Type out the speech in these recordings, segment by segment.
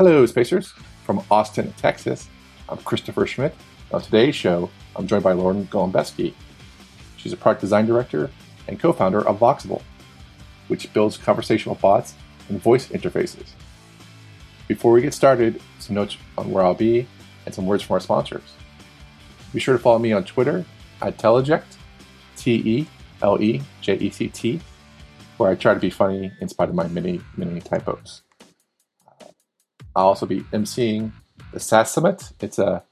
Hello, Spacers. From Austin, Texas, I'm Christopher Schmitt. On today's show, I'm joined by Lauren Golembiewski. She's a product design director and co founder of Voxable, which builds conversational bots and voice interfaces. Before we get started, some notes on where I'll be and some words from our sponsors. Be sure to follow me on Twitter at Teleject, T E L E J E C T, where I try to be funny in spite of my many, many typos. I'll also be emceeing the SaaS Summit. It's a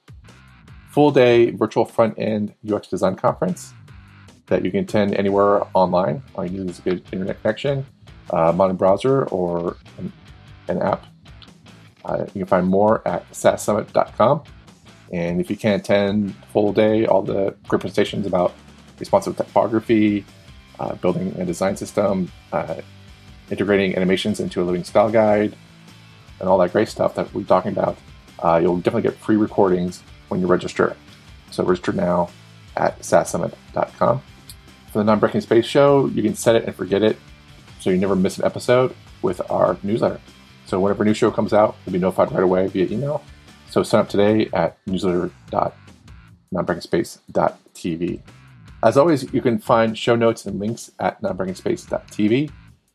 full day virtual front end UX design conference that you can attend anywhere online. All you need is a good internet connection, uh, modern browser, or an, an app. Uh, you can find more at saassummit.com. And if you can't attend full day, all the great presentations about responsive typography, uh, building a design system, uh, integrating animations into a living style guide, and all that great stuff that we're talking about, uh, you'll definitely get free recordings when you register. So register now at saassummit.com. For the Non-Breaking Space show, you can set it and forget it so you never miss an episode with our newsletter. So whenever a new show comes out, you'll be notified right away via email. So sign up today at newsletter.nonbreakingspace.tv. As always, you can find show notes and links at nonbreakingspace.tv.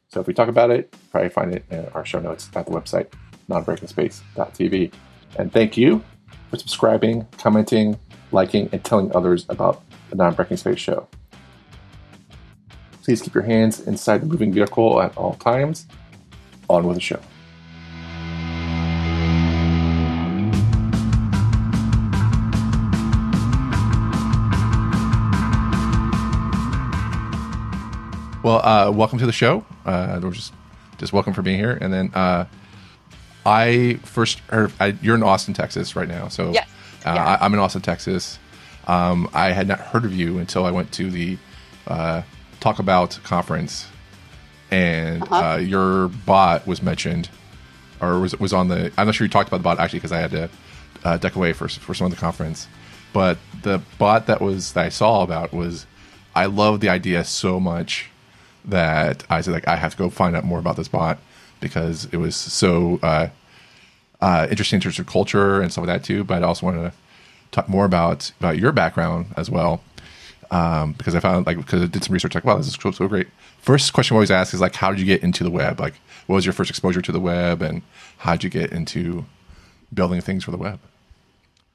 So if we talk about it, you probably find it in our show notes at the website nonbreakingspace.tv. And thank you for subscribing, commenting, liking, and telling others about the Non-Breaking Space show. Please keep your hands inside the moving vehicle at all times. On with the show. Well, uh, welcome to the show. Uh, we're just just welcome for being here. And then uh, I first heard I, you're in Austin, Texas, right now. So yes. uh, yeah. I, am in Austin, Texas. Um, I had not heard of you until I went to the uh, Talkabot conference, and Uh-huh. uh, your bot was mentioned, or was was on the. I'm not sure you talked about the bot actually because I had to uh, deck away for for some of the conference. But the bot that was that I saw about was, I love the idea so much that I said like I have to go find out more about this bot because it was so uh, uh, interesting in terms of culture and stuff like that too. But I also wanted to talk more about about your background as well um, because I found like because I did some research like wow this is so, so great. First question I always ask is like how did you get into the web? Like what was your first exposure to the web and how did you get into building things for the web?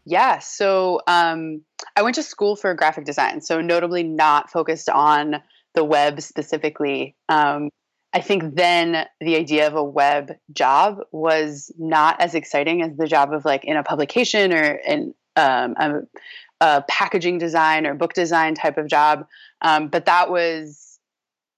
Yeah. So um, I went to school for graphic design, so notably not focused on the web specifically. Um, I think then the idea of a web job was not as exciting as the job of like in a publication or in um, a, a packaging design or book design type of job. Um, but that was,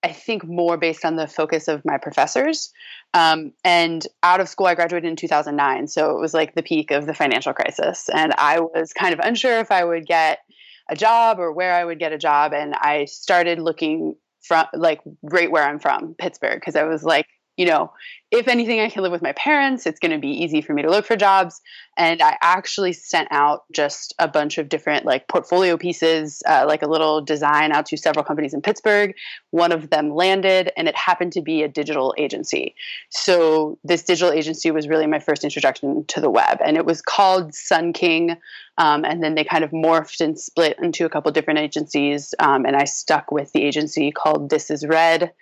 I think, more based on the focus of my professors. Um, and out of school, I graduated in 2009. So it was like the peak of the financial crisis. And I was kind of unsure if I would get a job or where I would get a job. And I started looking from like right where I'm from, Pittsburgh, because I was like, you know, if anything, I can live with my parents. It's going to be easy for me to look for jobs. And I actually sent out just a bunch of different like portfolio pieces, uh, like a little design out to several companies in Pittsburgh. One of them landed, and it happened to be a digital agency. So this digital agency was really my first introduction to the web, and it was called Sun King. Um, and then they kind of morphed and split into a couple different agencies. Um, and I stuck with the agency called This Is Red.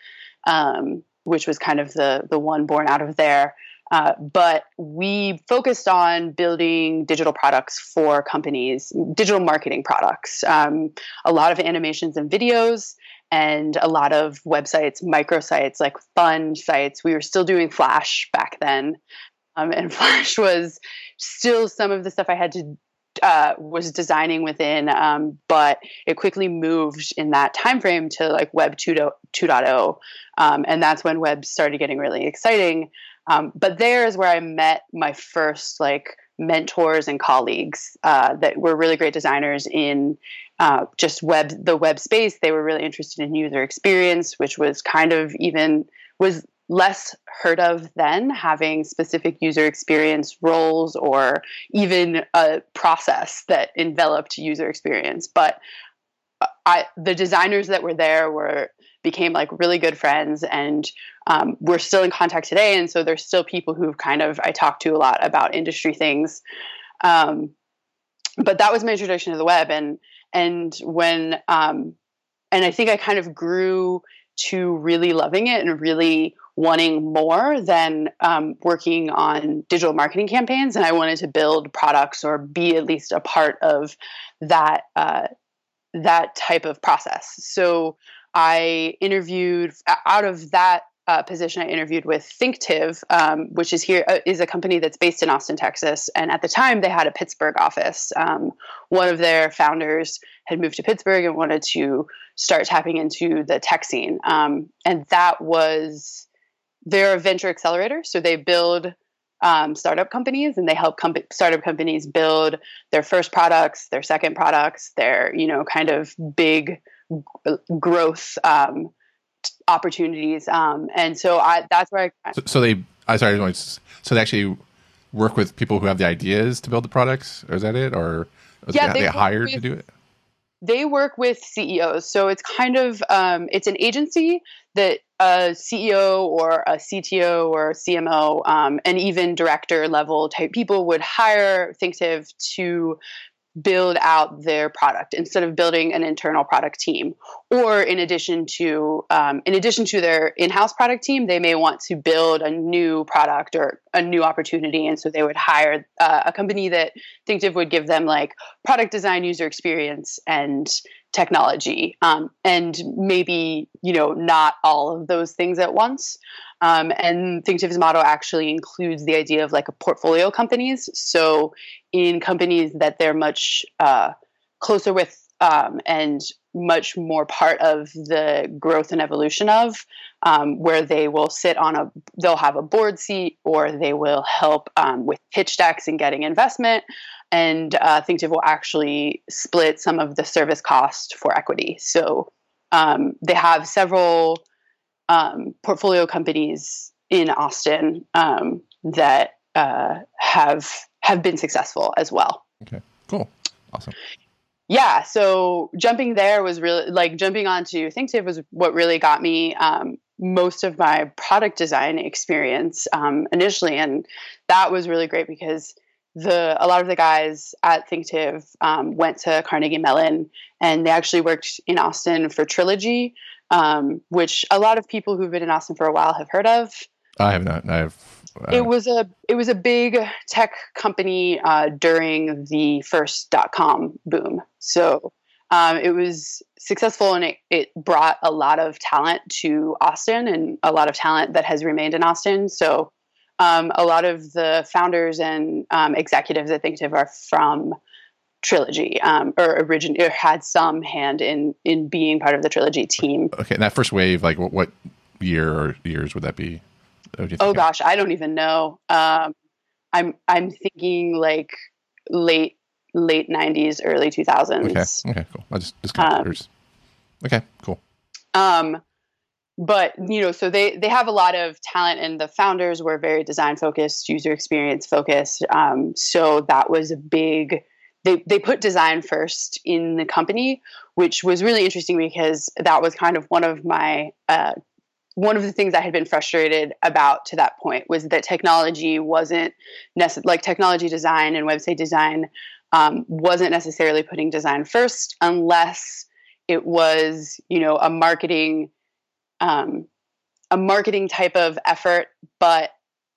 Um, which was kind of the the one born out of there. Uh, but we focused on building digital products for companies, digital marketing products, um, a lot of animations and videos, and a lot of websites, microsites, like fun sites. We were still doing Flash back then, um, and Flash was still some of the stuff I had to uh, was designing within, um, but it quickly moved in that time frame to like Web 2.0, um, and that's when web started getting really exciting. Um, but there is where I met my first like mentors and colleagues uh, that were really great designers in uh, just web the web space. They were really interested in user experience, which was kind of even was less heard of then having specific user experience roles or even a process that enveloped user experience but I, the designers that were there were became like really good friends and um, we're still in contact today, and so there's still people who've kind of I talk to a lot about industry things. Um, but that was my introduction to the web, and and when um, and I think I kind of grew to really loving it and really wanting more than um, working on digital marketing campaigns, and I wanted to build products or be at least a part of that uh, that type of process. So I interviewed out of that uh, position. I interviewed with ThinkTiv, um, which is here uh, is a company that's based in Austin, Texas, and at the time they had a Pittsburgh office. Um, one of their founders had moved to Pittsburgh and wanted to start tapping into the tech scene, um, and that was they're a venture accelerator. So they build um, startup companies and they help com- startup companies build their first products, their second products, their you know kind of big g- growth um, opportunities. Um, and so I that's where I. So, so they, I sorry, so they actually work with people who have the ideas to build the products, or is that it, or yeah, they, they hired with, to do it? They work with CEOs, so it's kind of um, it's an agency that a CEO or a CTO or CMO um, and even director level type people would hire ThinkTiv to build out their product instead of building an internal product team. Or in addition to um, in addition to their in-house product team they may want to build a new product or a new opportunity. And so they would hire uh, a company that thinktiv would give them like product design user experience and technology um, and maybe you know not all of those things at once. Um, and thinktiv's motto actually includes the idea of like a portfolio companies. So in companies that they're much uh, closer with um, and much more part of the growth and evolution of um, where they will sit on a they'll have a board seat or they will help um, with pitch decks and getting investment and uh, ThinkTiv will actually split some of the service cost for equity. So um, they have several um, portfolio companies in Austin um, that uh, have have been successful as well. Okay, cool, awesome. Yeah, so jumping there was really like jumping onto ThinkTiv was what really got me um, most of my product design experience um, initially, and that was really great because the a lot of the guys at ThinkTiv um, went to Carnegie Mellon, and they actually worked in Austin for Trilogy, um, which a lot of people who've been in Austin for a while have heard of. I have not. I've. Uh, it was a it was a big tech company uh, during the first dot com boom. So um, it was successful and it, it brought a lot of talent to Austin and a lot of talent that has remained in Austin. So um, a lot of the founders and um, executives at ThinkTiv are from Trilogy, um, or origin or had some hand in in being part of the Trilogy team. Okay, and that first wave, like what, what year or years would that be? Oh gosh, I don't even know. Um, I'm I'm thinking like late late '90s, early 2000s. Okay, okay, cool. I just just kind of um, Okay, cool. Um, but you know so they they have a lot of talent and the founders were very design focused user experience focused um, so that was a big they, they put design first in the company which was really interesting because that was kind of one of my uh, one of the things I had been frustrated about to that point was that technology wasn't like technology design and website design um, wasn't necessarily putting design first unless it was you know a marketing um, a marketing type of effort, but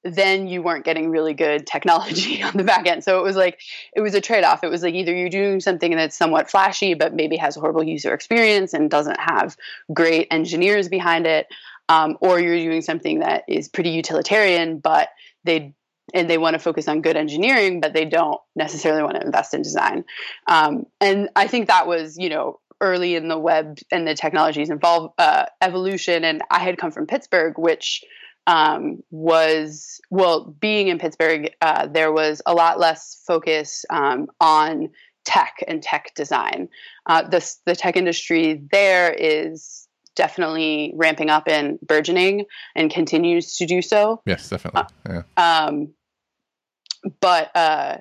then you weren't getting really good technology on the back end. So it was like it was a trade-off. It was like either you're doing something that's somewhat flashy but maybe has a horrible user experience and doesn't have great engineers behind it, um, or you're doing something that is pretty utilitarian but they and they want to focus on good engineering but they don't necessarily want to invest in design. Um, and I think that was you know early in the web and the technologies involved uh, evolution. And I had come from Pittsburgh, which um, was well, being in Pittsburgh, uh, there was a lot less focus um, on tech and tech design. Uh, the the tech industry there is definitely ramping up and burgeoning and continues to do so. Yes, definitely. Yeah. Um, but uh,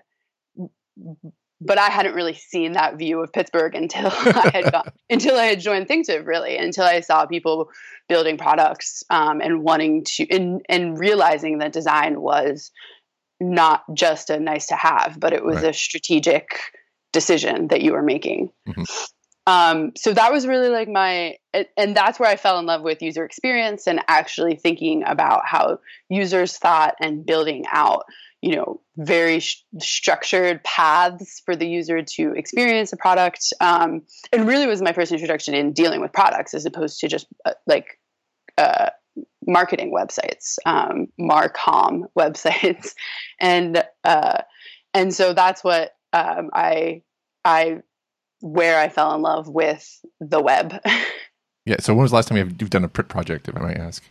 but I hadn't really seen that view of Pittsburgh until I had gone, until I had joined Thinktiv, really, until I saw people building products um, and wanting to and, and realizing that design was not just a nice to have, but it was right. a strategic decision that you were making. Mm-hmm. Um, so that was really like my, and that's where I fell in love with user experience and actually thinking about how users thought and building out, you know, very sh- structured paths for the user to experience a product. Um, and really was my first introduction in dealing with products as opposed to just uh, like uh, marketing websites, um, Marcom websites, and uh, and so that's what um, I I where I fell in love with the web. yeah. So when was the last time you've done a print project, if I might ask?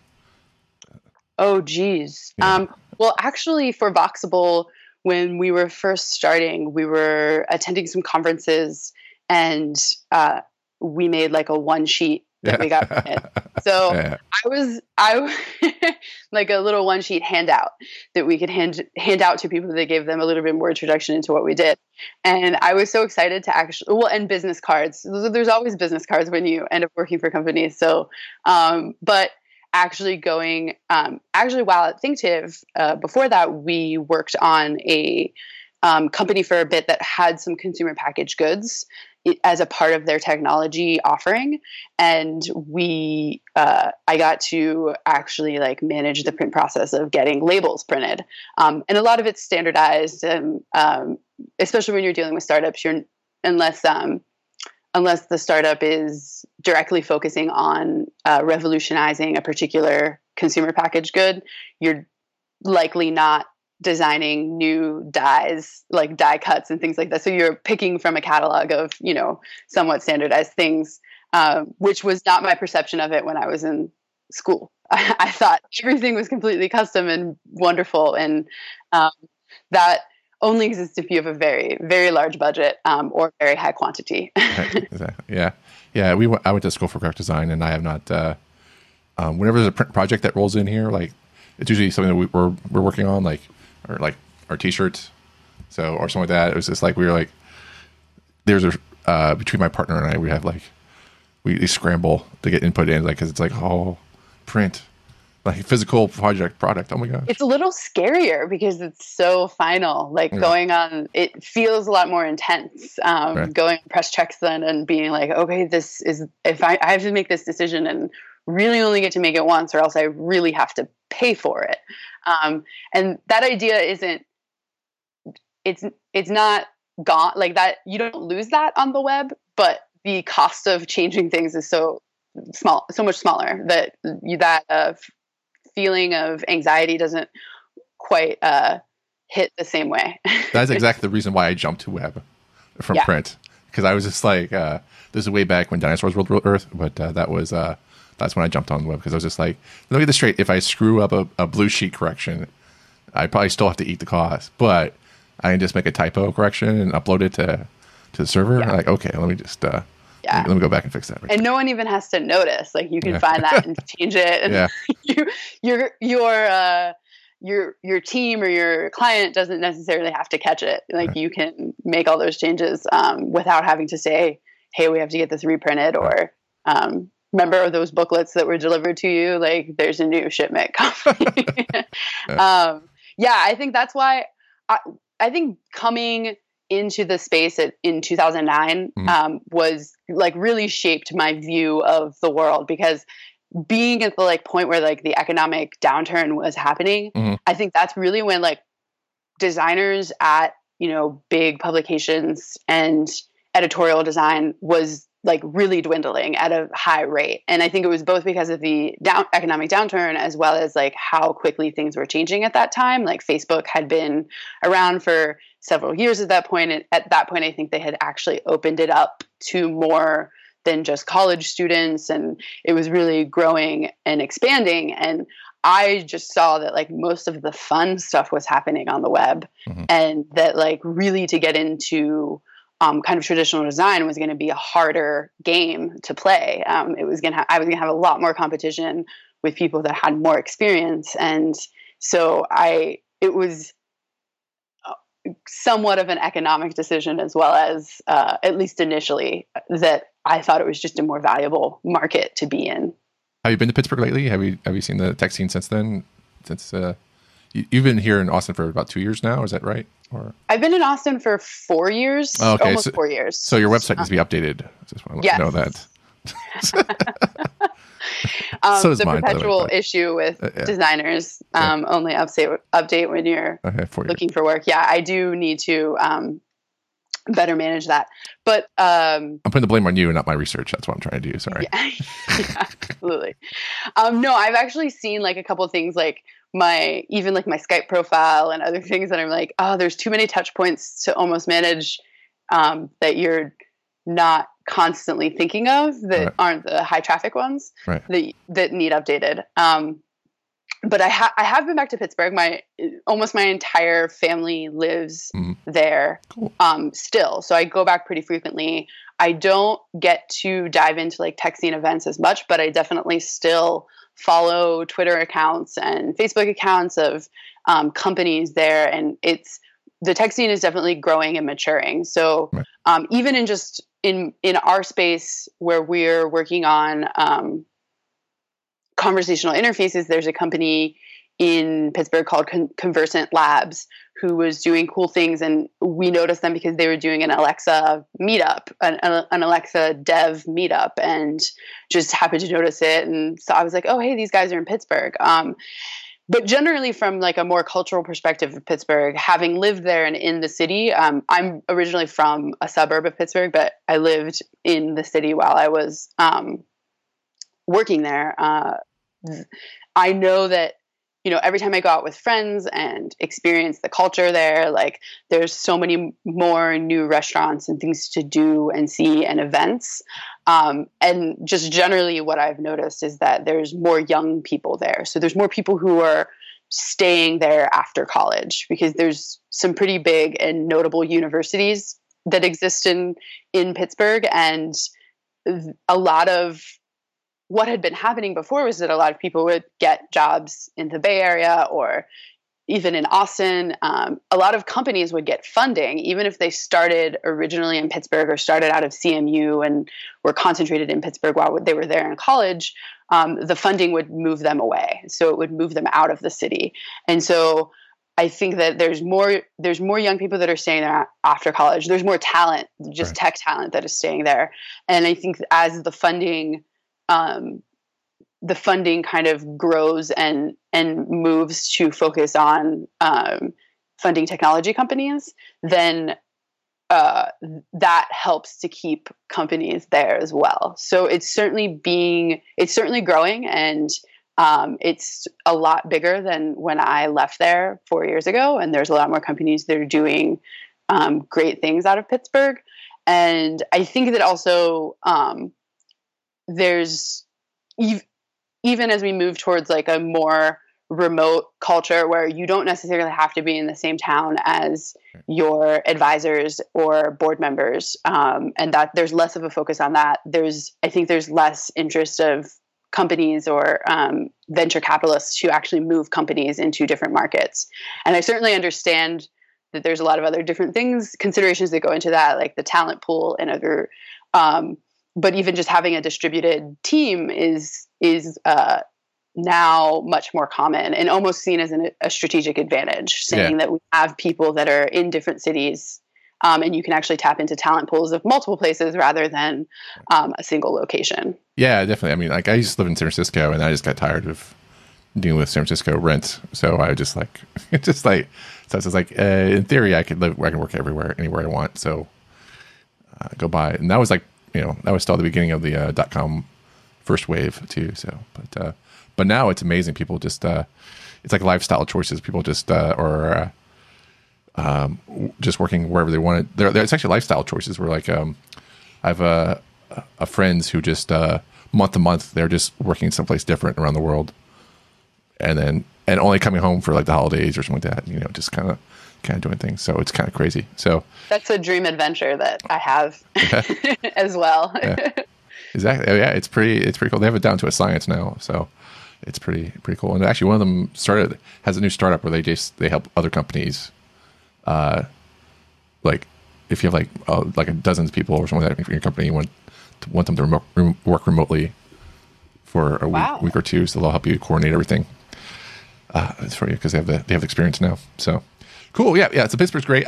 Oh, geez. Yeah. Um, well, actually, for Voxable, when we were first starting, we were attending some conferences, and uh, we made like a one sheet that we got. So yeah. I was I like a little one sheet handout that we could hand hand out to people that gave them a little bit more introduction into what we did. And I was so excited to actually well and business cards. There's always business cards when you end up working for companies. So um, but actually going um, actually while at Thinktiv uh, before that we worked on a um, company for a bit that had some consumer packaged goods as a part of their technology offering. And we uh, i got to actually like manage the print process of getting labels printed. Um, and a lot of it's standardized and um, especially when you're dealing with startups you're unless um, unless the startup is directly focusing on uh, revolutionizing a particular consumer packaged good you're likely not designing new dies like die cuts and things like that. So you're picking from a catalog of you know somewhat standardized things um, which was not my perception of it when i was in school. I, I thought everything was completely custom and wonderful and um, that only exists if you have a very very large budget um, or very high quantity yeah yeah we I went to school for graphic design and i have not uh, um, whenever there's a print project that rolls in here like it's usually something that we, we're, we're working on like or like our t-shirts. So or something like that. It was just like we were like, there's a uh, between my partner and I, we have like we, scramble to get input in, like because it's like oh, print, like physical project product. Oh my god, it's a little scarier because it's so final. Like yeah. going on, it feels a lot more intense. Um, right. Going press checks then and being like, okay, this is if I, I have to make this decision and really only get to make it once, or else I really have to pay for it. Um, and that idea isn't it's it's not gone like that you don't lose that on the web but the cost of changing things is so small so much smaller that you, that uh, feeling of anxiety doesn't quite uh, hit the same way that's exactly the reason why i jumped to web from yeah. print because i was just like uh, this is way back when dinosaurs ruled earth but uh, that was uh, that's when I jumped on the web because I was just like, let me get this straight. If I screw up a, a blue sheet correction, I probably still have to eat the cost, but I can just make a typo correction and upload it to to the server. Yeah. Like, okay, let me just uh, yeah. let me go back and fix that. Right and no one even has to notice. Like, you can yeah. find that and change it. And yeah. you, your your uh, your your team or your client doesn't necessarily have to catch it. Like, right. you can make all those changes um, without having to say, "Hey, we have to get this reprinted," or um, remember those booklets that were delivered to you like there's a new shipment coming um, yeah i think that's why I, I think coming into the space at, in 2009 mm-hmm. um, was like really shaped my view of the world because being at the like point where like the economic downturn was happening mm-hmm. i think that's really when like designers at you know big publications and editorial design was like really dwindling at a high rate. And I think it was both because of the down, economic downturn as well as like how quickly things were changing at that time. Like Facebook had been around for several years at that point. And at that point, I think they had actually opened it up to more than just college students. And it was really growing and expanding. And I just saw that like most of the fun stuff was happening on the web mm-hmm. and that like really to get into um, kind of traditional design was going to be a harder game to play. Um, it was going to I was going to have a lot more competition with people that had more experience, and so I it was somewhat of an economic decision as well as uh, at least initially that I thought it was just a more valuable market to be in. Have you been to Pittsburgh lately? Have you have you seen the tech scene since then? Since uh, you, have been here in Austin for about two years now, is that right? Or I've been in Austin for four years. Oh, okay, almost so, four years. So your website needs to be updated. I just want to yes. know that. um, so the mine, perpetual way, issue with uh, yeah. designers um, yeah. only update update when you're okay, looking for work. Yeah, I do need to um, better manage that. But um, I'm putting the blame on you and not my research. That's what I'm trying to do. Sorry. Yeah, yeah absolutely. Um, no, I've actually seen like a couple things like my even like my Skype profile and other things that I'm like, oh, there's too many touch points to almost manage um, that you're not constantly thinking of that right. aren't the high traffic ones right. that that need updated. Um, but I, ha- I have been back to Pittsburgh. My almost my entire family lives mm. there cool. um, still, so I go back pretty frequently. I don't get to dive into like tech scene events as much, but I definitely still follow Twitter accounts and Facebook accounts of um, companies there, and it's the tech scene is definitely growing and maturing. So right. um, even in just in in our space where we're working on um, conversational interfaces, there's a company in Pittsburgh called Con- Conversant Labs who was doing cool things, and we noticed them because they were doing an Alexa meetup, an, an Alexa dev meetup, and just happened to notice it. And so I was like, oh, hey, these guys are in Pittsburgh. Um, but generally from like a more cultural perspective of pittsburgh having lived there and in the city um, i'm originally from a suburb of pittsburgh but i lived in the city while i was um, working there. Uh, i know that you know every time i go out with friends and experience the culture there like there's so many more new restaurants and things to do and see and events. Um, and just generally what i've noticed is that there's more young people there. So there's more people who are staying there after college because there's some pretty big and notable universities that exist in in pittsburgh. And a lot of what had been happening before was that a lot of people would get jobs in the Bay Area or even in Austin. Um, a lot of companies would get funding, even if they started originally in Pittsburgh or started out of CMU and were concentrated in Pittsburgh while they were there in college. Um, the funding would move them away, so it would move them out of the city, and so. I think that there's more there's more young people that are staying there after college. There's more talent, just right. tech talent that is staying there. And I think as the funding um, the funding kind of grows and and moves to focus on um, funding technology companies, then uh, that helps to keep companies there as well. So it's certainly being it's certainly growing and um, it's a lot bigger than when I left there four years ago. And there's a lot more companies that are doing um, great things out of Pittsburgh. And I think that also um, there's even as we move towards like a more remote culture where you don't necessarily have to be in the same town as your advisors or board members um, and that there's less of a focus on that. There's i think there's less interest of companies or um, venture capitalists to actually move companies into different markets. And i certainly understand that there's a lot of other different things considerations that go into that like the talent pool and other um, but even just having a distributed team is is uh, now much more common and almost seen as an, a strategic advantage, saying yeah. that we have people that are in different cities. Um, and you can actually tap into talent pools of multiple places rather than um, a single location. Yeah, definitely. I mean, like I used to live in San Francisco, and I just got tired of dealing with San Francisco rent. So I just like, it's just like, so it's like, uh, in theory, I could live, I can work everywhere, anywhere I want. So uh, go by, and that was like you know that was still the beginning of the uh, dot com first wave too. So, but uh, but now it's amazing. People just uh, it's like lifestyle choices. People just uh, or uh, um, just working wherever they want it. There, it's actually lifestyle choices. Where like um, I have a, a friends who just uh, month to month they're just working someplace different around the world, and then and only coming home for like the holidays or something like that. You know, just kind of kind of doing things. So it's kind of crazy. So that's a dream adventure that I have yeah. as well. yeah. Exactly. Oh, yeah, it's pretty. It's pretty cool. They have it down to a science now. So it's pretty pretty cool. And actually, one of them started has a new startup where they just they help other companies uh, like if you have like uh, like a dozens of people or something like that in your company, you want to, want them to remote, rem- work remotely for a Wow. week, week or two, so they'll help you coordinate everything uh, it's for you because they have the they have the experience now. So cool, yeah, yeah. So Pittsburgh's great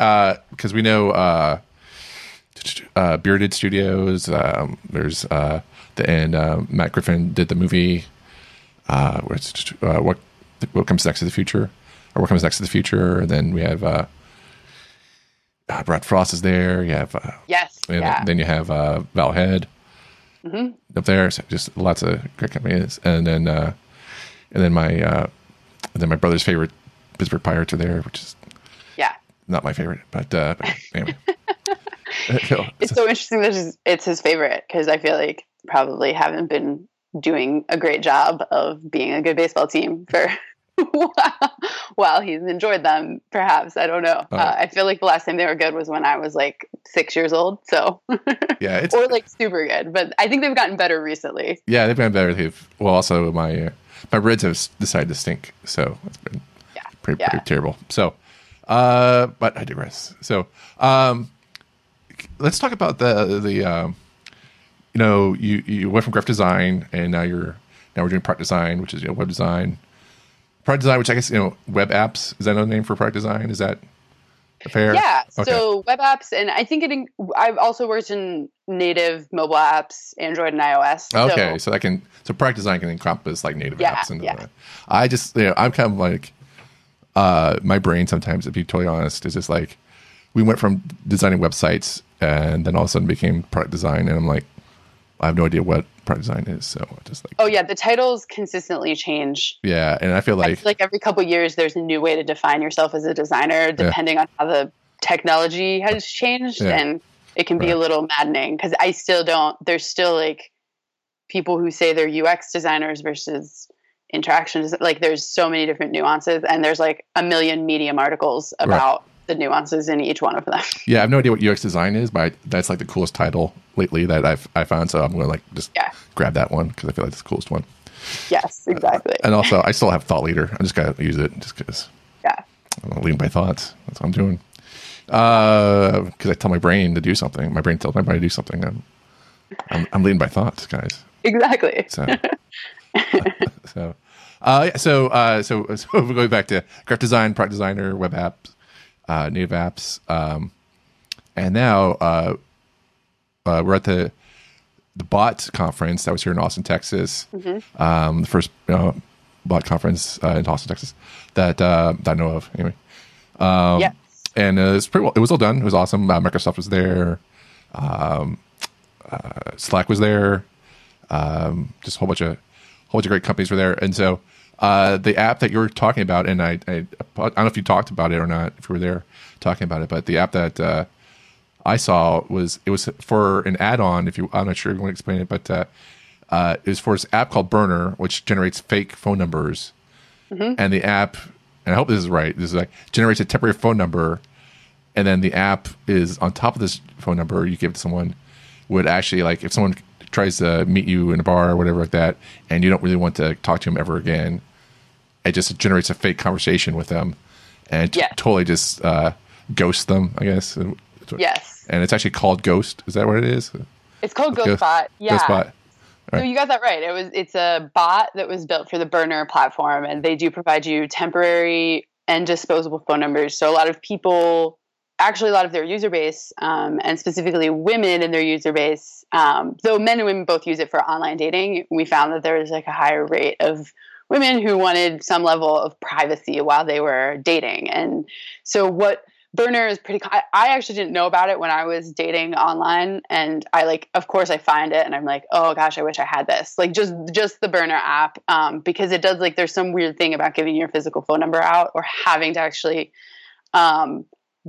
because we know uh, uh, Bearded Studios. Um, there's uh, the and uh, Matt Griffin did the movie. Uh, uh, what what comes next to the future, or what comes next to the future? And then we have uh, uh, Brad Frost is there. You have uh, Yes. yeah. then you have uh, Val Head Mhm. up there. So just lots of great companies, and then uh, and then my uh, and then my brother's favorite Pittsburgh Pirates are there, which is. Not my favorite, but, uh, but anyway. It's so interesting that it's- it's his favorite because I feel like probably haven't been doing a great job of being a good baseball team for while, while he's enjoyed them. Perhaps I don't know. Oh. Uh, I feel like the last time they were good was when I was like six years old. So yeah, it's or like super good, but I think they've gotten better recently. yeah, they've been better. They've well, also my uh, my Reds have decided to stink, so it's been Yeah. pretty, Yeah. pretty terrible. So, uh, but I digress. So, um, let's talk about the the um, you know you you went from graphic design and now you're now we're doing product design, which is you know web design. Product design, which I guess you know web apps is that another name for product design? Is that fair? Yeah. Okay. So web apps, and I think it. I've also worked in native mobile apps, Android and iOS. So- Okay, so, that can so product design can encompass like native Yeah, apps and yeah. I just you know I'm kind of like uh my brain sometimes to be totally honest is just like we went from designing websites and then all of a sudden became product design and I'm like I have no idea what product design is so I just like Oh yeah, the titles consistently change. yeah and I feel I like feel like every couple years, there's a new way to define yourself as a designer, depending on how the technology has changed, Yeah. and it can be Right. a little maddening because I still don't. There's still like people who say they're UX designers versus interaction. des- Like there's so many different nuances, and there's like a million Medium articles about the nuances in each one of them. yeah I have no idea what UX design is but I, that's like the coolest title lately that I've I found so I'm gonna like just Yeah. grab that one because I feel like it's the coolest one yes, exactly. and also I still have thought leader I just gotta use it just because yeah. I'm leading by thoughts. That's what I'm doing. uh Because I tell my brain to do something. My brain tells my body to do something. I'm, I'm, I'm leading by thoughts, guys. Exactly. So, so, uh, so, uh, so, so we're going back to graphic design, product designer, web apps, uh, native apps, um, and now uh, uh, we're at the the bot conference that was here in Austin, Texas. Um, the first uh, bot conference uh, in Austin, Texas that uh, that I know of. Anyway, Um, yeah. and uh, it's pretty well. It was all done. It was awesome. Uh, Microsoft was there. Um, uh, Slack was there. Um, just a whole bunch of whole bunch of great companies were there. And so uh, the app that you were talking about, and I, I I don't know if you talked about it or not, if you were there talking about it, but the app that uh, I saw was it was for an add-on. If you, I'm not sure if you want to explain it, but uh, uh, it was for this app called Burner, which generates fake phone numbers, and the app. And I hope this is right. This is like generates a temporary phone number, and then the app is on top of this phone number you give to someone. Would actually like if someone tries to meet you in a bar or whatever like that, and you don't really want to talk to him ever again, it just generates a fake conversation with them, and t- Yeah. totally just uh, ghosts them. I guess. Yes. And it's actually called Ghost. Is that what it is? It's called Ghost- GhostBot. Yeah. Ghostbot. So Right. you got that right. It was it's a bot that was built for the Burner platform, and they do provide you temporary and disposable phone numbers. So a lot of people, actually, a lot of their user base, um, and specifically women in their user base, um, though men and women both use it for online dating, we found that there was like a higher rate of women who wanted some level of privacy while they were dating. And so what Burner is pretty. I, actually didn't know about it when I was dating online, and I like, of course, I find it, and I'm like, oh gosh, I wish I had this. Like just just the Burner app, um, because it does like there's some weird thing about giving your physical phone number out or having to actually um,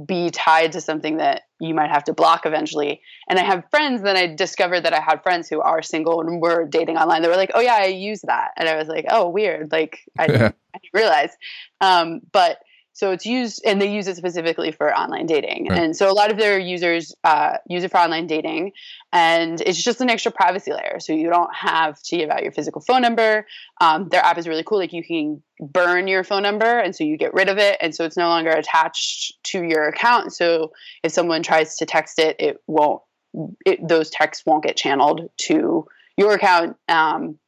be tied to something that you might have to block eventually. And I have friends. Then I discovered that I had friends who are single and were dating online. They were like, oh yeah, I use that, and I was like, oh weird. Like I didn't, I didn't realize. Um, but so it's used, and they use it specifically for online dating. Right. And so a lot of their users uh, use it for online dating, and it's just an extra privacy layer. So you don't have to give out your physical phone number. Um, their app is really cool. Like you can burn your phone number, and so you get rid of it, and so it's no longer attached to your account. So if someone tries to text it, it won't. It, those texts won't get channeled to your account. Um,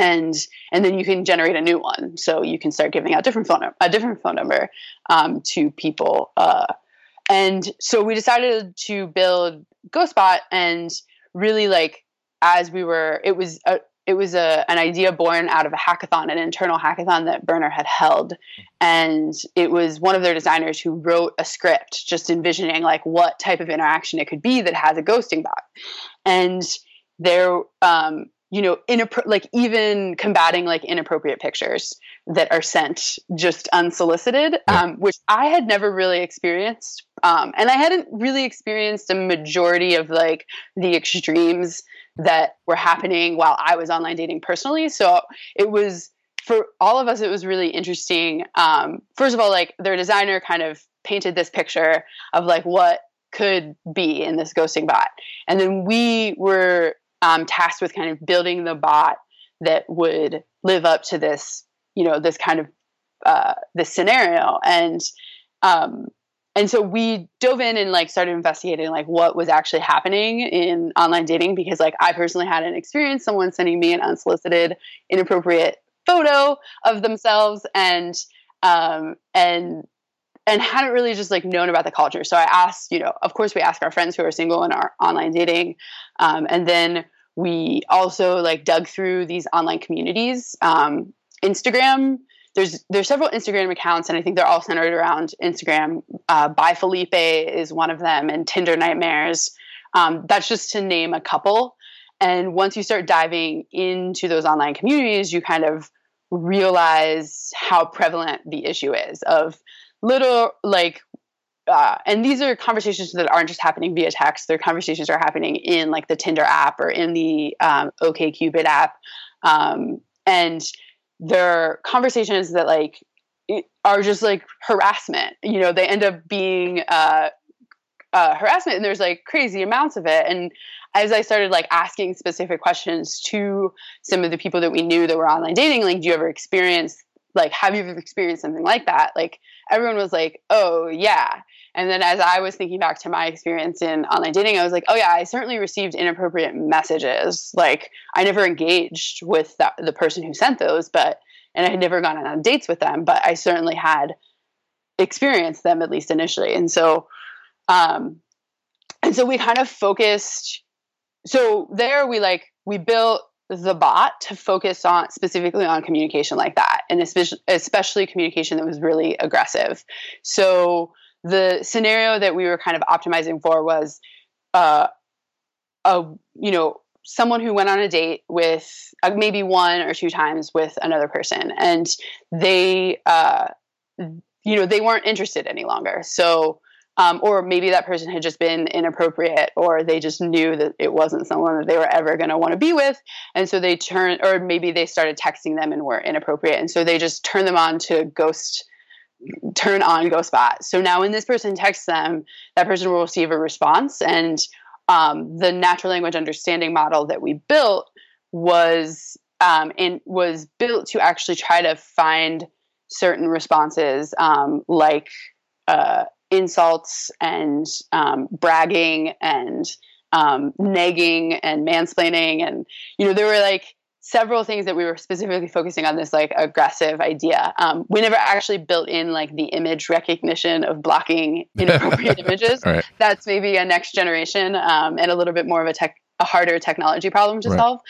and and then you can generate a new one. So you can start giving out different phone a different phone number um, to people. Uh, and so we decided to build GhostBot, and really like as we were, it was a, it was a, an idea born out of a hackathon, an internal hackathon that Burner had held. And it was one of their designers who wrote a script just envisioning like what type of interaction it could be that has a ghosting bot. And there, um, you know, inappro- like even combating like inappropriate pictures that are sent just unsolicited, yeah. um, which I had never really experienced. Um, and I hadn't really experienced a majority of like the extremes that were happening while I was online dating personally. So it was for all of us, it was really interesting. Um, first of all, like their designer kind of painted this picture of like what could be in this ghosting bot. And then we were um, tasked with kind of building the bot that would live up to this, you know, this kind of uh, this scenario. And um, and so we dove in and like started investigating like what was actually happening in online dating because like I personally had an experience someone sending me an unsolicited, inappropriate photo of themselves and um, and and hadn't really just like known about the culture. So I asked, you know, of course we ask our friends who are single and are online dating, um, and then we also like dug through these online communities. Um, Instagram, there's there's several Instagram accounts, and I think they're all centered around Instagram. Uh, Bye Felipe is one of them, and Tinder Nightmares. Um, that's just to name a couple. And once you start diving into those online communities, you kind of realize how prevalent the issue is of little like uh, and these are conversations that aren't just happening via text. Their conversations are happening in like the Tinder app or in the um, OKCupid app, um, and they're conversations that like are just like harassment. You know, they end up being uh, uh, harassment, and there's like crazy amounts of it. And as I started like asking specific questions to some of the people that we knew that were online dating, like, do you ever experience like have you ever experienced something like that? Like everyone was like, oh yeah. And then as I was thinking back to my experience in online dating, I was like, oh yeah, I certainly received inappropriate messages. Like I never engaged with the, the person who sent those, but and I had never gone on dates with them, but I certainly had experienced them at least initially. And so, um, and so we kind of focused. So there we like we built the bot to focus on specifically on communication like that, and especially especially communication that was really aggressive. So the scenario that we were kind of optimizing for was uh, a you know someone who went on a date with uh, maybe one or two times with another person and they uh, you know they weren't interested any longer so um, or maybe that person had just been inappropriate or they just knew that it wasn't someone that they were ever going to want to be with and so they turned or maybe they started texting them and were inappropriate and so they just turned them on to ghost turn on GhostBot. So now when this person texts them, that person will receive a response. And um, the natural language understanding model that we built was um, and was built to actually try to find certain responses um, like uh, insults and um, bragging and um, negging and mansplaining and you know there were like several things that we were specifically focusing on this like aggressive idea. Um, we never actually built in like the image recognition of blocking inappropriate images. Right. That's maybe a next generation um, and a little bit more of a tech, a harder technology problem to right. solve.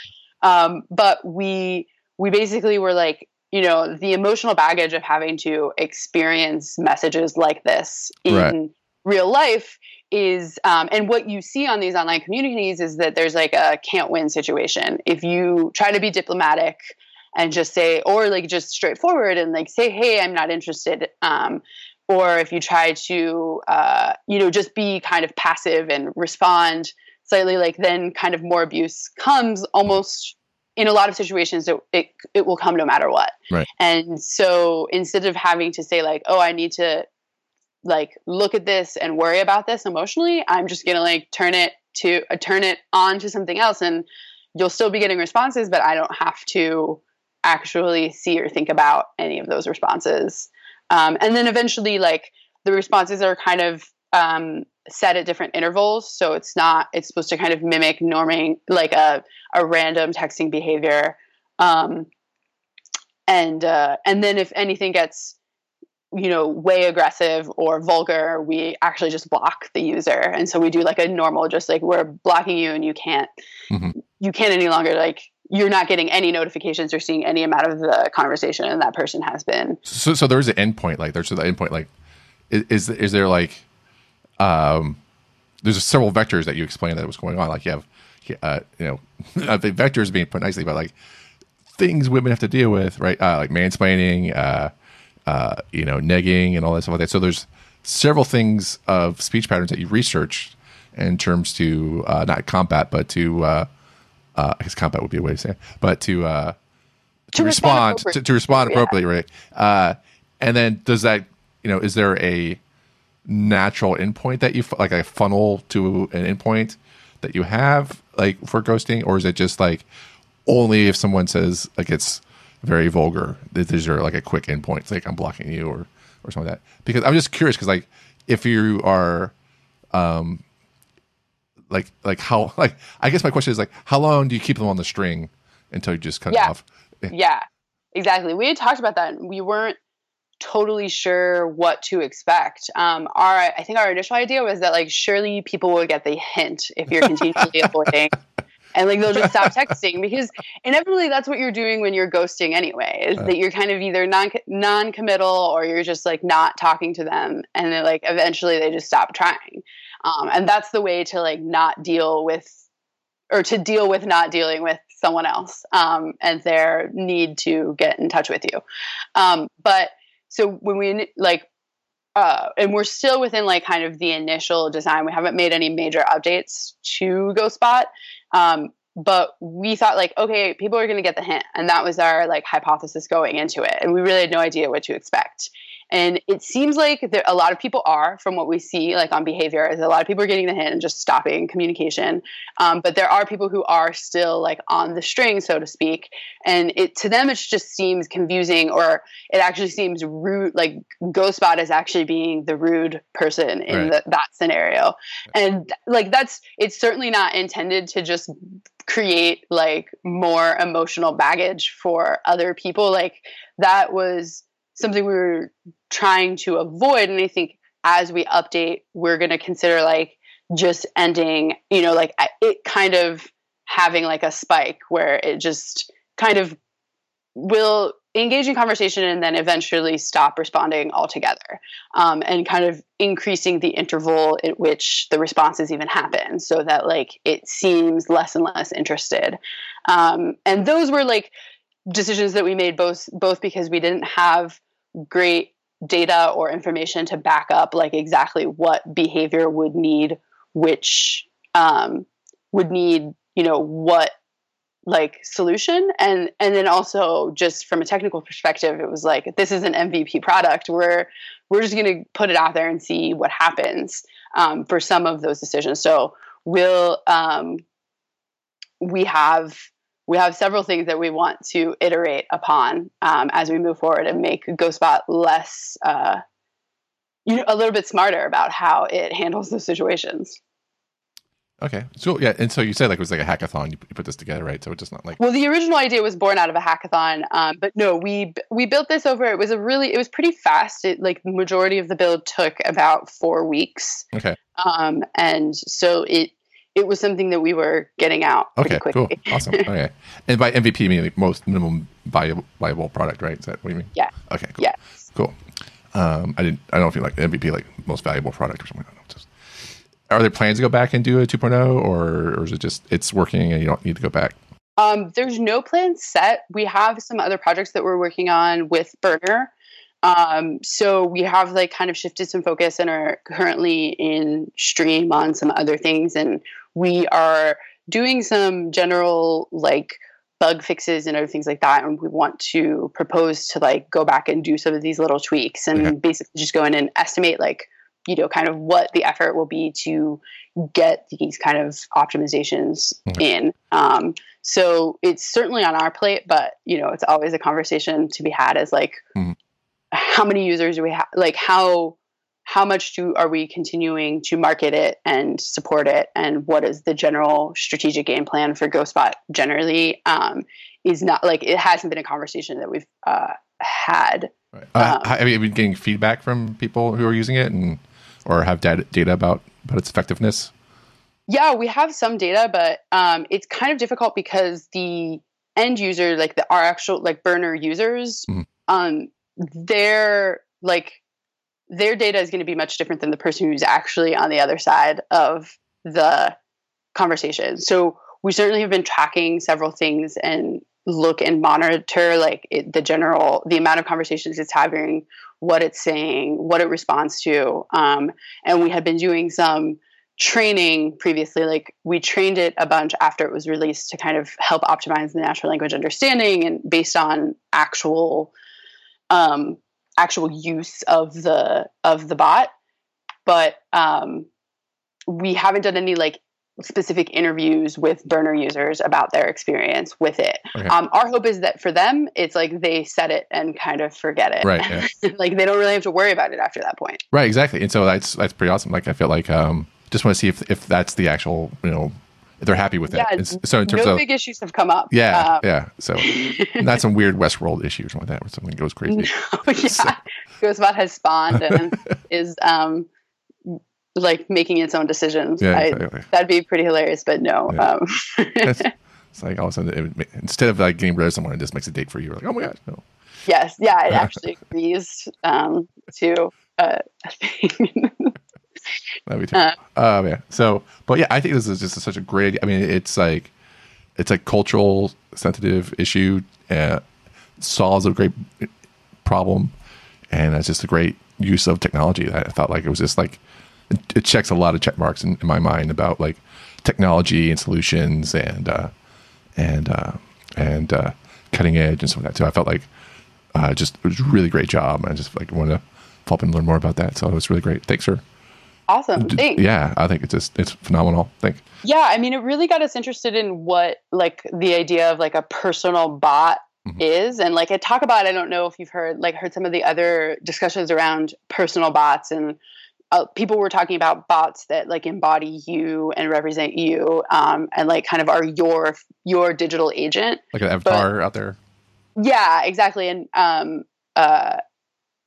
Um, but we we basically were like, you know, the emotional baggage of having to experience messages like this in right. real life is um, and what you see on these online communities is that there's like a can't win situation if you try to be diplomatic and just say or like just straightforward and like say hey i'm not interested um, or if you try to uh, you know just be kind of passive and respond slightly like then kind of more abuse comes almost in a lot of situations it, it it will come no matter what. Right. and so instead of having to say like oh i need to like look at this and worry about this emotionally i'm just gonna like turn it to uh, turn it on to something else. And you'll still be getting responses but i don't have to actually see or think about any of those responses. Um, and then eventually like the responses are kind of um, set at different intervals so it's not it's supposed to kind of mimic norming like a, a random texting behavior um, and uh, and then if anything gets you know way aggressive or vulgar we actually just block the user and so we do like a normal just like we're blocking you and you can't Mhm. you can't any longer like you're not getting any notifications or seeing any amount of the conversation and that person has been So, so there's an endpoint. Like there's an endpoint. Like, is, is there like, um, there's several vectors that you explained that was going on. Like you have, uh, you know, I think vectors being put nicely, but like things women have to deal with, right? Uh, like mansplaining, uh, uh, you know, negging, and all that stuff like that. So there's several things of speech patterns that you researched in terms to uh, not combat, but to uh, uh, I guess combat would be a way to say it, but to uh, to, To respond respond, to, to respond Yeah. appropriately, right? Uh, and then does that, you know, is there a natural endpoint that you like a funnel to an endpoint that you have like for ghosting, or is it just like only if someone says like it's very vulgar, that is there like a quick endpoint, It's like I'm blocking you or or something like that? Because I'm just curious because like if you are um like like how like I guess my question is like how long do you keep them on the string until you just cut it off? yeah exactly we had talked about that and we weren't totally sure what to expect. Um our i think our initial idea was that like surely people will get the hint if you're continually avoiding. And like they'll just stop texting because inevitably that's what you're doing when you're ghosting anyway is Right. that you're kind of either non non-committal or you're just like not talking to them. And then like eventually they just stop trying. Um, and that's the way to like not deal with or to deal with not dealing with someone else um, and their need to get in touch with you. Um, but so when we like uh, and we're still within like kind of the initial design we haven't made any major updates to ghostbot um, but we thought like okay people are going to get the hint and that was our like hypothesis going into it and we really had no idea what to expect and it seems like there, a lot of people are from what we see like on behavior is a lot of people are getting the hint and just stopping communication. Um, but there are people who are still like on the string so to speak. And it to them it just seems confusing or it actually seems rude like ghostbot is actually being the rude person in Right. the, that scenario. And like that's it's certainly not intended to just create like more emotional baggage for other people. Like that was something we were trying to avoid and i think as we update we're going to consider like just ending you know like it kind of having like a spike where it just kind of will engage in conversation and then eventually stop responding altogether um, and kind of increasing the interval at which the responses even happen so that like it seems less and less interested. Um, and those were like decisions that we made both both because we didn't have great data or information to back up like exactly what behavior would need which um, would need you know what like solution. And and then also just from a technical perspective it was like this is an mvp product. We're we're just going to put it out there and see what happens um, for some of those decisions. So we'll um, we have we have several things that we want to iterate upon um, as we move forward and make ghostbot less uh, you know a little bit smarter about how it handles those situations Okay. So yeah, and so you said like it was like a hackathon. You, you put this together, right? So it's just not like Well, the original idea was born out of a hackathon, um, but no, we we built this over. It was a really, it was pretty fast. It like the majority of the build took about four weeks, okay, um, and so it it was something that we were getting out pretty okay, cool, awesome. Okay, and by MVP you mean like most minimum viable viable product, right? Is that what you mean? Yeah. Okay. Cool. Yes. Cool. Um, I didn't. I don't know if you like MVP like most valuable product or something. I don't know. Just, are there plans to go back and do a 2.0, or or is it just it's working and you don't need to go back? Um, there's no plan set. We have some other projects that we're working on with Burner. Um, so we have like kind of shifted some focus and are currently in stream on some other things. And we are doing some general like bug fixes and other things like that and we want to propose to like go back and do some of these little tweaks and Okay. basically just go in and estimate like you know kind of what the effort will be to get these kind of optimizations Okay. in um, so it's certainly on our plate but you know it's always a conversation to be had as like Mhm. How many users do we have like how how much do are we continuing to market it and support it and what is the general strategic game plan for ghostbot generally um, is not like it hasn't been a conversation that we've uh, had Right. Uh, Um, have you been getting feedback from people who are using it and or have data, data about about its effectiveness? Yeah, we have some data, but um, it's kind of difficult because the end user, like the our actual like burner users, Mhm. um, their like their data is going to be much different than the person who's actually on the other side of the conversation. So we certainly have been tracking several things and look and monitor like it, the general the amount of conversations it's having, what it's saying, what it responds to, um, and we had been doing some training previously like we trained it a bunch after it was released to kind of help optimize the natural language understanding and based on actual um actual use of the of the bot but um we haven't done any like specific interviews with burner users about their experience with it Okay. um, our hope is that for them it's like they set it and kind of forget it Right, yeah. like they don't really have to worry about it after that point Right, exactly. And so that's that's pretty awesome. Like I feel like um just want to see if if that's the actual you know they're happy with it. And so in terms no of big issues have come up yeah, Um, yeah. So not some weird Westworld issue or something like that where something goes crazy. No, yeah, Ghostbot has spawned and is um like making its own decisions. Yeah, I, exactly. that'd be pretty hilarious, but no. Yeah. Um, It's, it's like all of a sudden, it, instead of like getting rid of someone, it just makes a date for you. You're like, oh my god, no. yes, yeah, it actually agrees um, to uh, a thing. That'd be terrible. Um, yeah. So, but yeah, I think this is just such a great. I mean, it's like it's a cultural sensitive issue. Uh, solves a great problem, and it's just a great use of technology. I thought like it was just like it, it checks a lot of check marks in, in my mind about like technology and solutions and uh, and uh, and uh, cutting edge and stuff like that too. I felt like uh, just it was a really great job. I just like wanted to follow up and learn more about that. So it was really great. Thanks for awesome. Thanks. Yeah, I think it's just it's phenomenal. I think Yeah, I mean, it really got us interested in what like the idea of like a personal bot Mhm. is, and like I talk about. I don't know if you've heard like heard some of the other discussions around personal bots, and uh, people were talking about bots that like embody you and represent you, um, and like kind of are your your digital agent. like an avatar out there. Yeah, exactly. And um uh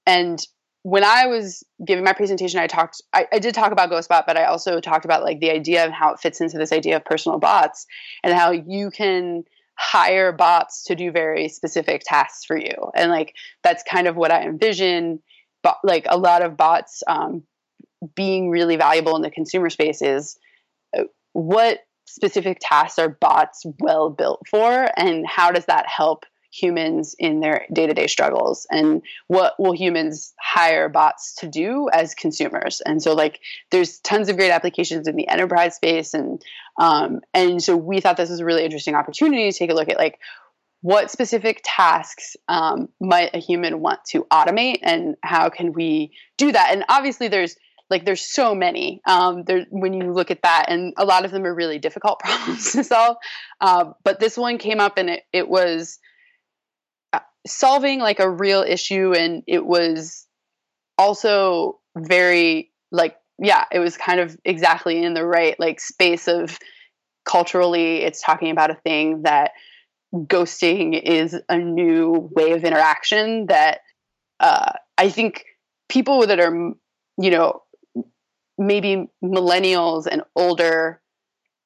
and when I was giving my presentation, I talked I, I did talk about Ghostbot, but I also talked about like the idea of how it fits into this idea of personal bots and how you can hire bots to do very specific tasks for you. And like that's kind of what I envision. But like a lot of bots um, being really valuable in the consumer space is uh, what specific tasks are bots well built for and how does that help humans in their day-to-day struggles and what will humans hire bots to do as consumers. And so like there's tons of great applications in the enterprise space and um, and so we thought this was a really interesting opportunity to take a look at like what specific tasks um, might a human want to automate and how can we do that? And obviously there's like there's so many um, there when you look at that and a lot of them are really difficult problems to solve. Uh, but this one came up and it, it was solving like a real issue and it was also very like yeah it was kind of exactly in the right like space of culturally it's talking about a thing that ghosting is a new way of interaction that uh, i think people that are you know maybe millennials and older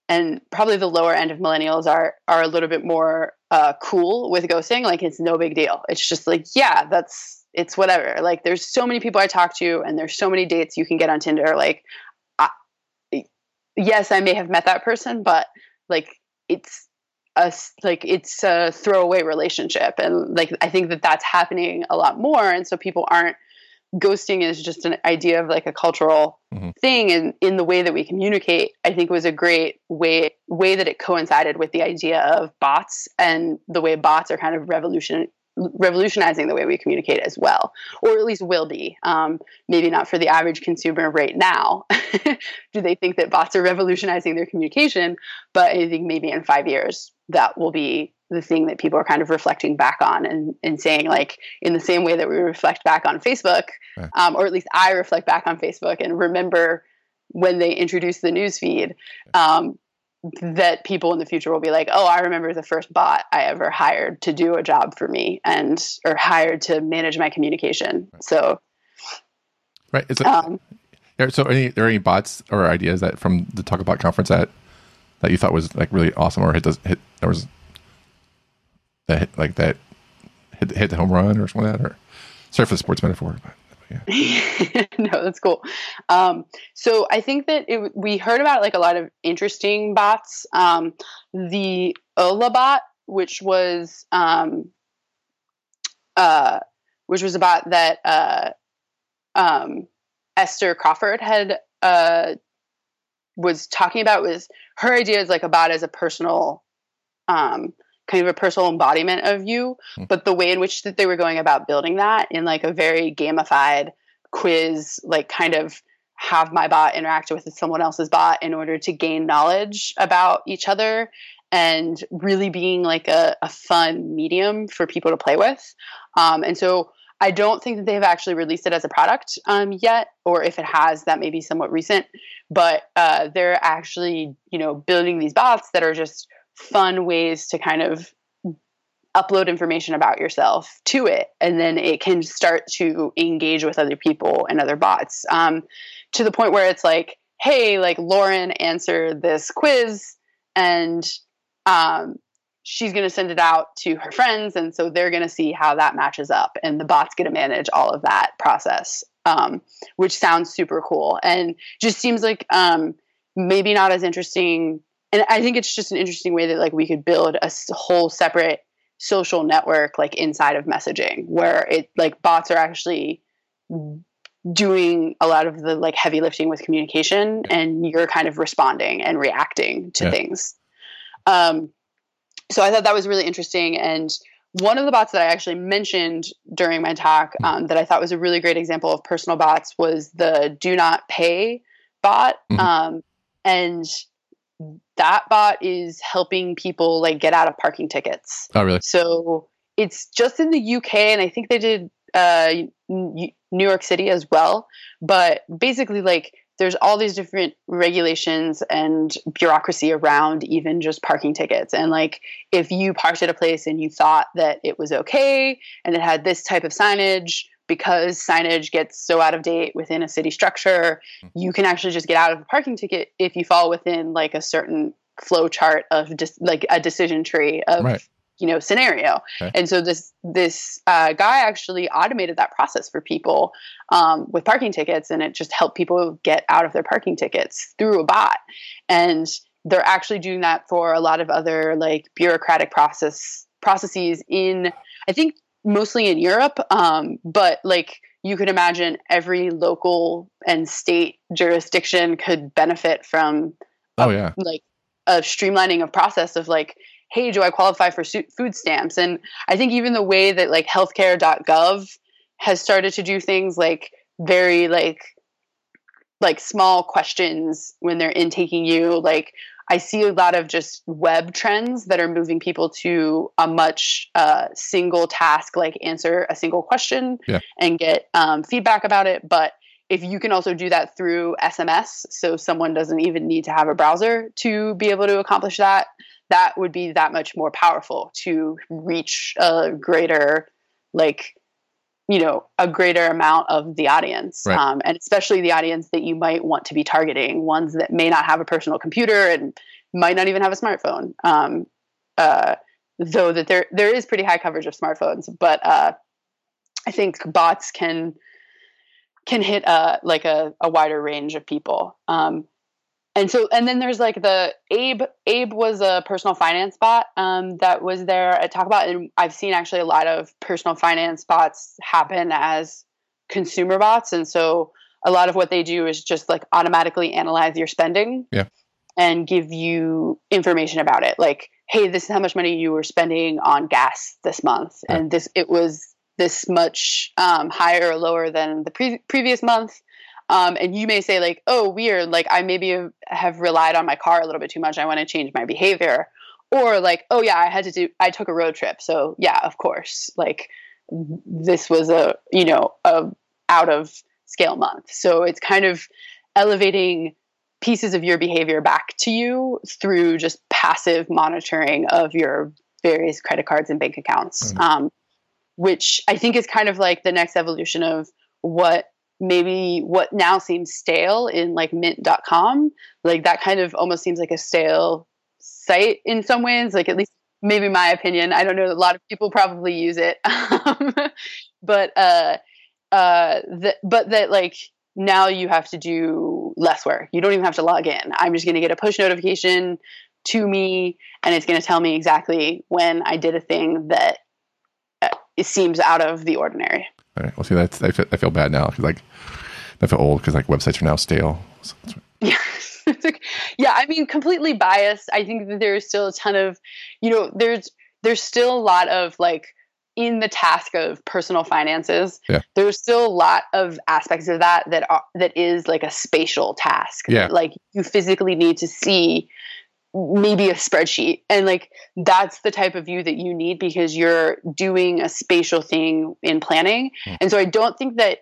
and probably the lower end of millennials are are a little bit more uh, cool with ghosting like it's no big deal. It's just like yeah that's it's whatever. Like there's so many people i talk to and there's so many dates you can get on tinder. Like I, yes i may have met that person but like it's a like it's a throwaway relationship. And like i think that that's happening a lot more. And so people aren't ghosting is just an idea of like a cultural mm-hmm. thing and in the way that we communicate i think was a great way way that it coincided with the idea of bots and the way bots are kind of revolution revolutionizing the way we communicate as well, or at least will be. Um, maybe not for the average consumer right now. Do they think that bots are revolutionizing their communication? But I think maybe in five years that will be the thing that people are kind of reflecting back on and, and saying like in the same way that we reflect back on facebook right. um, or at least i reflect back on facebook and remember when they introduced the news feed um, that people in the future will be like, oh, I remember the first bot I ever hired to do a job for me and or hired to manage my communication. Right. So, right. Um, so any there are any bots or ideas that from the Talkabot conference that that you thought was like really awesome or hit does hit there was that hit, like that hit hit the home run or something like that or sorry for the sports metaphor, but. Yeah. no, that's cool. Um, so I think that it, we heard about like a lot of interesting bots. Um, the Ola bot, which was um, uh, which was a bot that uh, um, Esther Crawford had uh, was talking about was her idea is like a bot as a personal um, kind of a personal embodiment of you mm. but the way in which that they were going about building that in like a very gamified quiz like kind of have my bot interact with someone else's bot in order to gain knowledge about each other and really being like a, a fun medium for people to play with um, and so i don't think that they've actually released it as a product um, yet or if it has that may be somewhat recent but uh, they're actually you know building these bots that are just fun ways to kind of upload information about yourself to it and then it can start to engage with other people and other bots um, to the point where it's like hey like lauren answered this quiz and um, she's going to send it out to her friends and so they're going to see how that matches up and the bots going to manage all of that process um, which sounds super cool and just seems like um, maybe not as interesting and I think it's just an interesting way that like we could build a whole separate social network like inside of messaging where it like bots are actually doing a lot of the like heavy lifting with communication and you're kind of responding and reacting to yeah. things um so i thought that was really interesting and one of the bots that i actually mentioned during my talk hmm. um, that i thought was a really great example of personal bots was the DoNotPay bot mm-hmm. um, and that bot is helping people like get out of parking tickets. Oh, really? So it's just in the UK, and I think they did uh, New York City as well. But basically, like there's all these different regulations and bureaucracy around even just parking tickets. And like if you parked at a place and you thought that it was okay and it had this type of signage, because signage gets so out of date within a city structure, hmm. you can actually just get out of a parking ticket if you fall within like a certain flow chart of just like a decision tree of right. you know scenario. Okay. And so this this uh, guy actually automated that process for people um, with parking tickets, and it just helped people get out of their parking tickets through a bot. And they're actually doing that for a lot of other like bureaucratic process processes in I think mostly in Europe, um, but like you could imagine every local and state jurisdiction could benefit from oh yeah. like a streamlining of process of like hey do i qualify for food stamps? And i think even the way that like healthcare.gov has started to do things like very like like small questions when they're intaking you like I see a lot of just web trends that are moving people to a much uh, single task, like answer a single question yeah. and get um, feedback about it. But if you can also do that through SMS, so someone doesn't even need to have a browser to be able to accomplish that, that would be that much more powerful to reach a greater, like, you know a greater amount of the audience right. um, and especially the audience that you might want to be targeting ones that may not have a personal computer and might not even have a smartphone um, uh, though that there there is pretty high coverage of smartphones but uh, i think bots can can hit a uh, like a, a wider range of people um, and so and then there's like the abe abe was a personal finance bot um, that was there at Talkabot and i've seen actually a lot of personal finance bots happen as consumer bots, and so a lot of what they do is just like automatically analyze your spending. Yeah. And give you information about it, like, hey, this is how much money you were spending on gas this month, yeah. and this it was this much um, higher or lower than the pre- previous month. Um, and you may say like, oh, weird, like I maybe have, relied on my car a little bit too much. I want to change my behavior or like oh yeah i had to do i took a road trip so yeah of course like this was a you know a out of scale month so it's kind of elevating pieces of your behavior back to you through just passive monitoring of your various credit cards and bank accounts mm-hmm. um, which i think is kind of like the next evolution of what maybe what now seems stale in like mint.com like that kind of almost seems like a stale site in some ways, like at least maybe my opinion. I don't know. A lot of people probably use it, but uh, uh, that but that like now you have to do less work. You don't even have to log in. I'm just going to get a push notification to me, and it's going to tell me exactly when I did a thing that uh, it seems out of the ordinary. All right. Well, see, that's I feel, I feel bad now because like I feel old because like websites are now stale. So yeah. yeah, I mean, completely biased. I think that there's still a ton of, you know, there's there's still a lot of like in the task of personal finances. Yeah. There's still a lot of aspects of that that are, that is like a spatial task. Yeah. Like you physically need to see maybe a spreadsheet and like that's the type of view that you need because you're doing a spatial thing in planning. Mm. And so I don't think that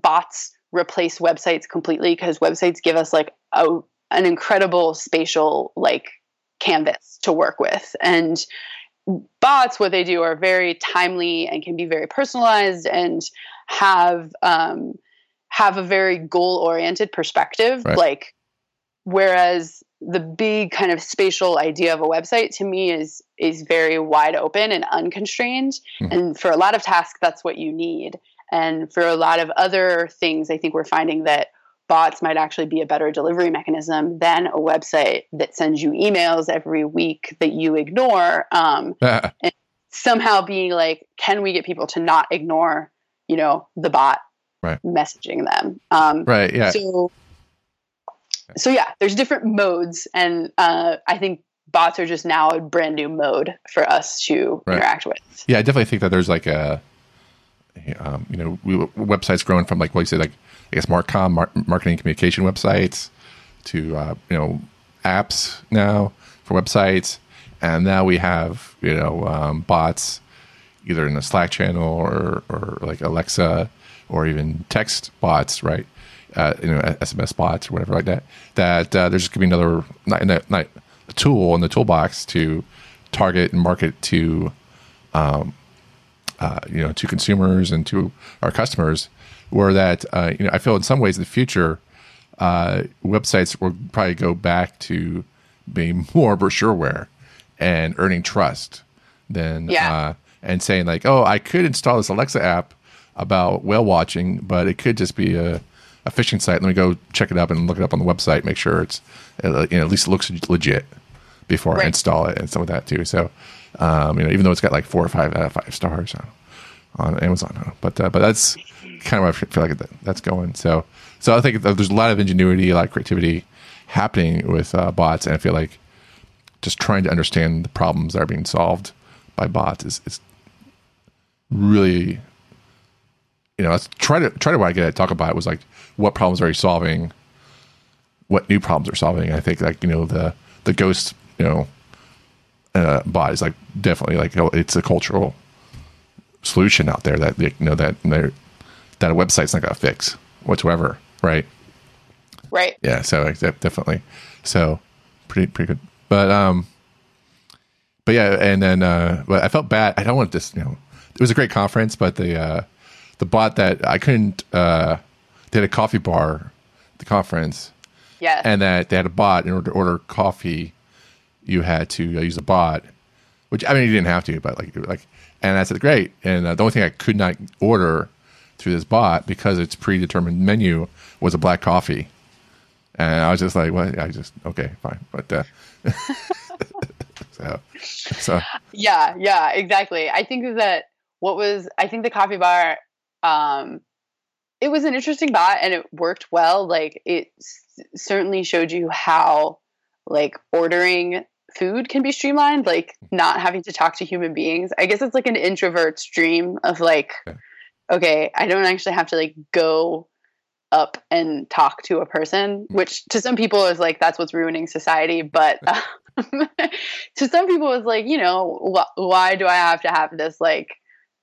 bots replace websites completely because websites give us like a, an incredible spatial like canvas to work with and bots what they do are very timely and can be very personalized and have um, have a very goal oriented perspective right. like whereas the big kind of spatial idea of a website to me is is very wide open and unconstrained mm-hmm. and for a lot of tasks that's what you need and for a lot of other things, I think we're finding that bots might actually be a better delivery mechanism than a website that sends you emails every week that you ignore. Um, and somehow being like, can we get people to not ignore, you know, the bot right. messaging them? Um, right. Yeah. So, so yeah, there's different modes, and uh, I think bots are just now a brand new mode for us to right. interact with. Yeah, I definitely think that there's like a um, you know, we, websites growing from like what you say, like I guess Marcom, mar- marketing communication websites, to uh, you know apps now for websites, and now we have you know um, bots either in the Slack channel or or like Alexa or even text bots, right? Uh, you know, SMS bots or whatever like that. That uh, there's just going to be another not, not, a tool in the toolbox to target and market to um, uh, you know to consumers and to our customers were that uh, you know I feel in some ways in the future uh, websites will probably go back to being more brochureware and earning trust than yeah. Uh, and saying like oh I could install this Alexa app about whale watching but it could just be a, a phishing site let me go check it up and look it up on the website make sure it's uh, you know at least it looks legit before right. I install it and some of that too so um, you know, even though it's got like four or five out of five stars on, on Amazon, but uh, but that's kind of what I feel like that's going. So so I think there's a lot of ingenuity, a lot of creativity happening with uh, bots, and I feel like just trying to understand the problems that are being solved by bots is, is really you know let's try to try to what I get to talk about it was like what problems are you solving, what new problems are solving. I think like you know the the ghost you know uh, bot is like definitely like oh, it's a cultural solution out there that you know that that a website's not to fix whatsoever, right? Right. Yeah. So definitely. So pretty pretty good. But um, but yeah, and then uh, but I felt bad. I don't want this. You know, it was a great conference, but the uh, the bot that I couldn't uh, they had a coffee bar at the conference. Yeah. And that they had a bot in order to order coffee you had to uh, use a bot, which I mean you didn't have to, but like like, and I said great. And uh, the only thing I could not order through this bot because its predetermined menu was a black coffee, and I was just like, "What?" I just okay, fine, but. Uh, so, so yeah, yeah, exactly. I think that what was I think the coffee bar um, it was an interesting bot and it worked well. Like it s- certainly showed you how like ordering food can be streamlined, like not having to talk to human beings. I guess it's like an introvert's dream of like, Okay. okay, I don't actually have to like go up and talk to a person, which to some people is like that's what's ruining society, but um, to some people it's like you know wh- why do I have to have this like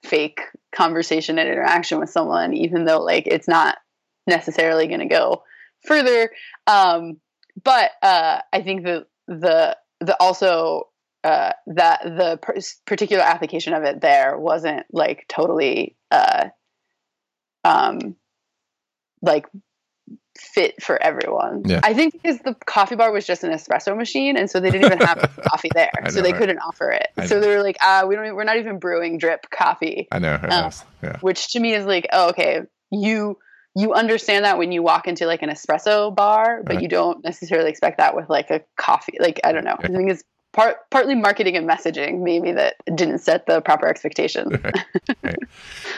fake conversation and interaction with someone, even though like it's not necessarily going to go further. Um, but uh, I think the the the also uh, that the particular application of it there wasn't like totally uh, um, like fit for everyone. Yeah. I think because the coffee bar was just an espresso machine, and so they didn't even have coffee there, I so they right? couldn't offer it. I So know. they were like, "Ah, we don't. We're not even brewing drip coffee." I know. I know. yeah. which to me is like, oh, okay, you you understand that when you walk into like an espresso bar, but Right. you don't necessarily expect that with like a coffee. Like I don't know. I think it's part partly marketing and messaging maybe that didn't set the proper expectation.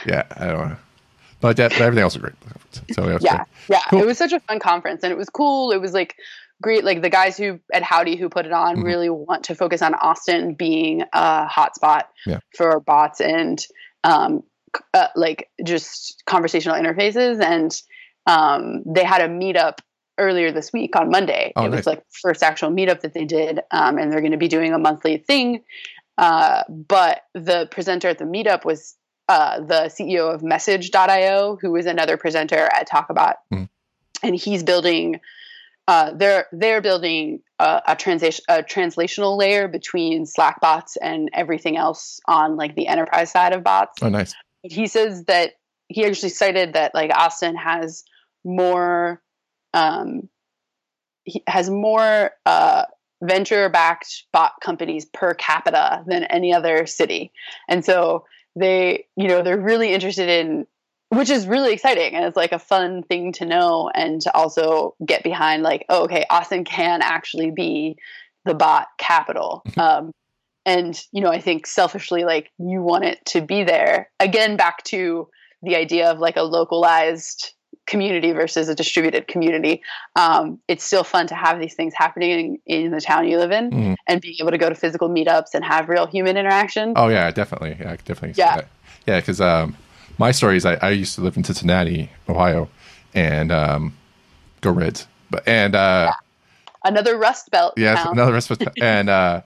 Yeah. I don't know. But, that, but everything else was great. So was yeah, great. yeah. Cool. It was such a fun conference, and it was cool. It was like great. Like the guys who at Howdy who put it on Mhm. really want to focus on Austin being a hotspot Yeah. for bots and um, uh, like just conversational interfaces. And um, they had a meetup earlier this week on Monday. Oh, it nice. was like first actual meetup that they did, um, and they're going to be doing a monthly thing. Uh, but the presenter at the meetup was uh, the CEO of Message.io, who is another presenter at Talkabot, Mhm. and he's building. Uh, they're they're building a, a translation a translational layer between Slack bots and everything else on like the enterprise side of bots Oh, nice. he says that he actually cited that like Austin has more um he has more uh venture backed bot companies per capita than any other city. And so they, you know, they're really interested in which is really exciting and it's like a fun thing to know and to also get behind like, oh, okay, Austin can actually be the bot capital. Um and you know i think selfishly like you want it to be there again back to the idea of like a localized community versus a distributed community um, it's still fun to have these things happening in, in the town you live in Mhm. and being able to go to physical meetups and have real human interaction Oh yeah, definitely. Yeah, definitely. Yeah. yeah. Because um, my story is I, I used to live in Cincinnati, Ohio, and um, go Reds. But and uh, another rust belt yeah, another rest of and uh,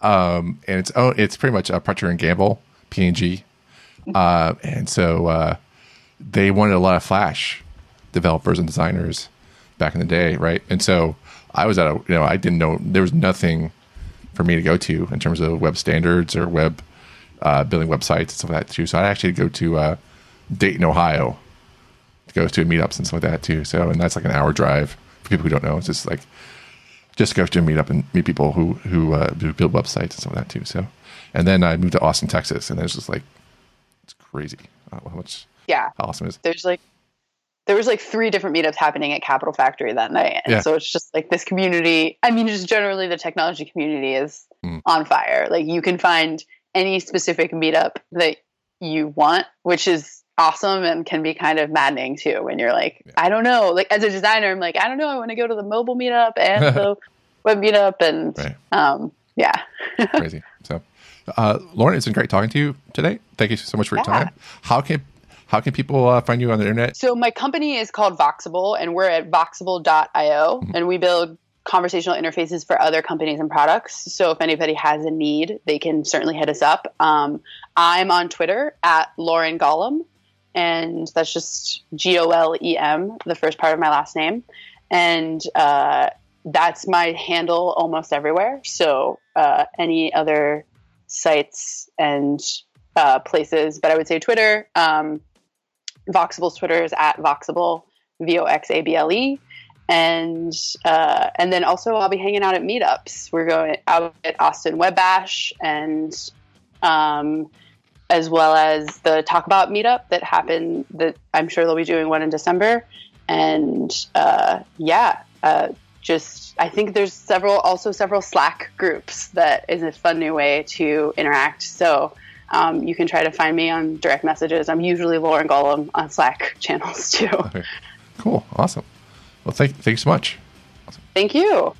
um, and it's oh, it's pretty much a Procter and Gamble P and G, uh, and so uh, they wanted a lot of Flash developers and designers back in the day, right? And so I was at a you know I didn't know there was nothing for me to go to in terms of web standards or web uh, building websites and stuff like that too. So I actually go to uh, Dayton, Ohio, to go to meetups and stuff like that too. So and that's like an hour drive for people who don't know. It's just like just go to a meetup and meet people who who, uh, who build websites and stuff like that too. So and then I moved to Austin, Texas, and it's just like it's crazy uh, how much yeah how awesome is. there's like there was like three different meetups happening at Capital Factory that night. And Yeah. so it's just like this community. I mean, just generally the technology community is Mm. on fire. Like you can find any specific meetup that you want, which is awesome and can be kind of maddening too when you're like, Yeah. I don't know. Like as a designer, I'm like, I don't know, I want to go to the mobile meetup and the web meetup and Right. um yeah. crazy. So, uh, Lauren, it's been great talking to you today. Thank you so much for your Yeah. time. How can how can people uh, find you on the internet? So my company is called Voxable, and we're at voxable.io, Mm-hmm. and we build conversational interfaces for other companies and products. So if anybody has a need, they can certainly hit us up. Um, I'm on Twitter at Lauren Golem, and that's just G O L E M, the first part of my last name, and uh, that's my handle almost everywhere. So uh, any other sites and uh, places, but I would say Twitter. Um, Voxable's Twitter is at Voxable, V O X A B L E. And uh, and then also I'll be hanging out at meetups. We're going out at Austin Web Bash and um, as well as the Talkabot meetup that happened. That I'm sure they'll be doing one in December. And uh, yeah, uh, just I think there's several also several Slack groups that is a fun new way to interact. So um, you can try to find me on direct messages. I'm usually Lauren Golem on Slack channels too. Okay. Cool. Awesome. Well, thank, thank you so much. Awesome. Thank you.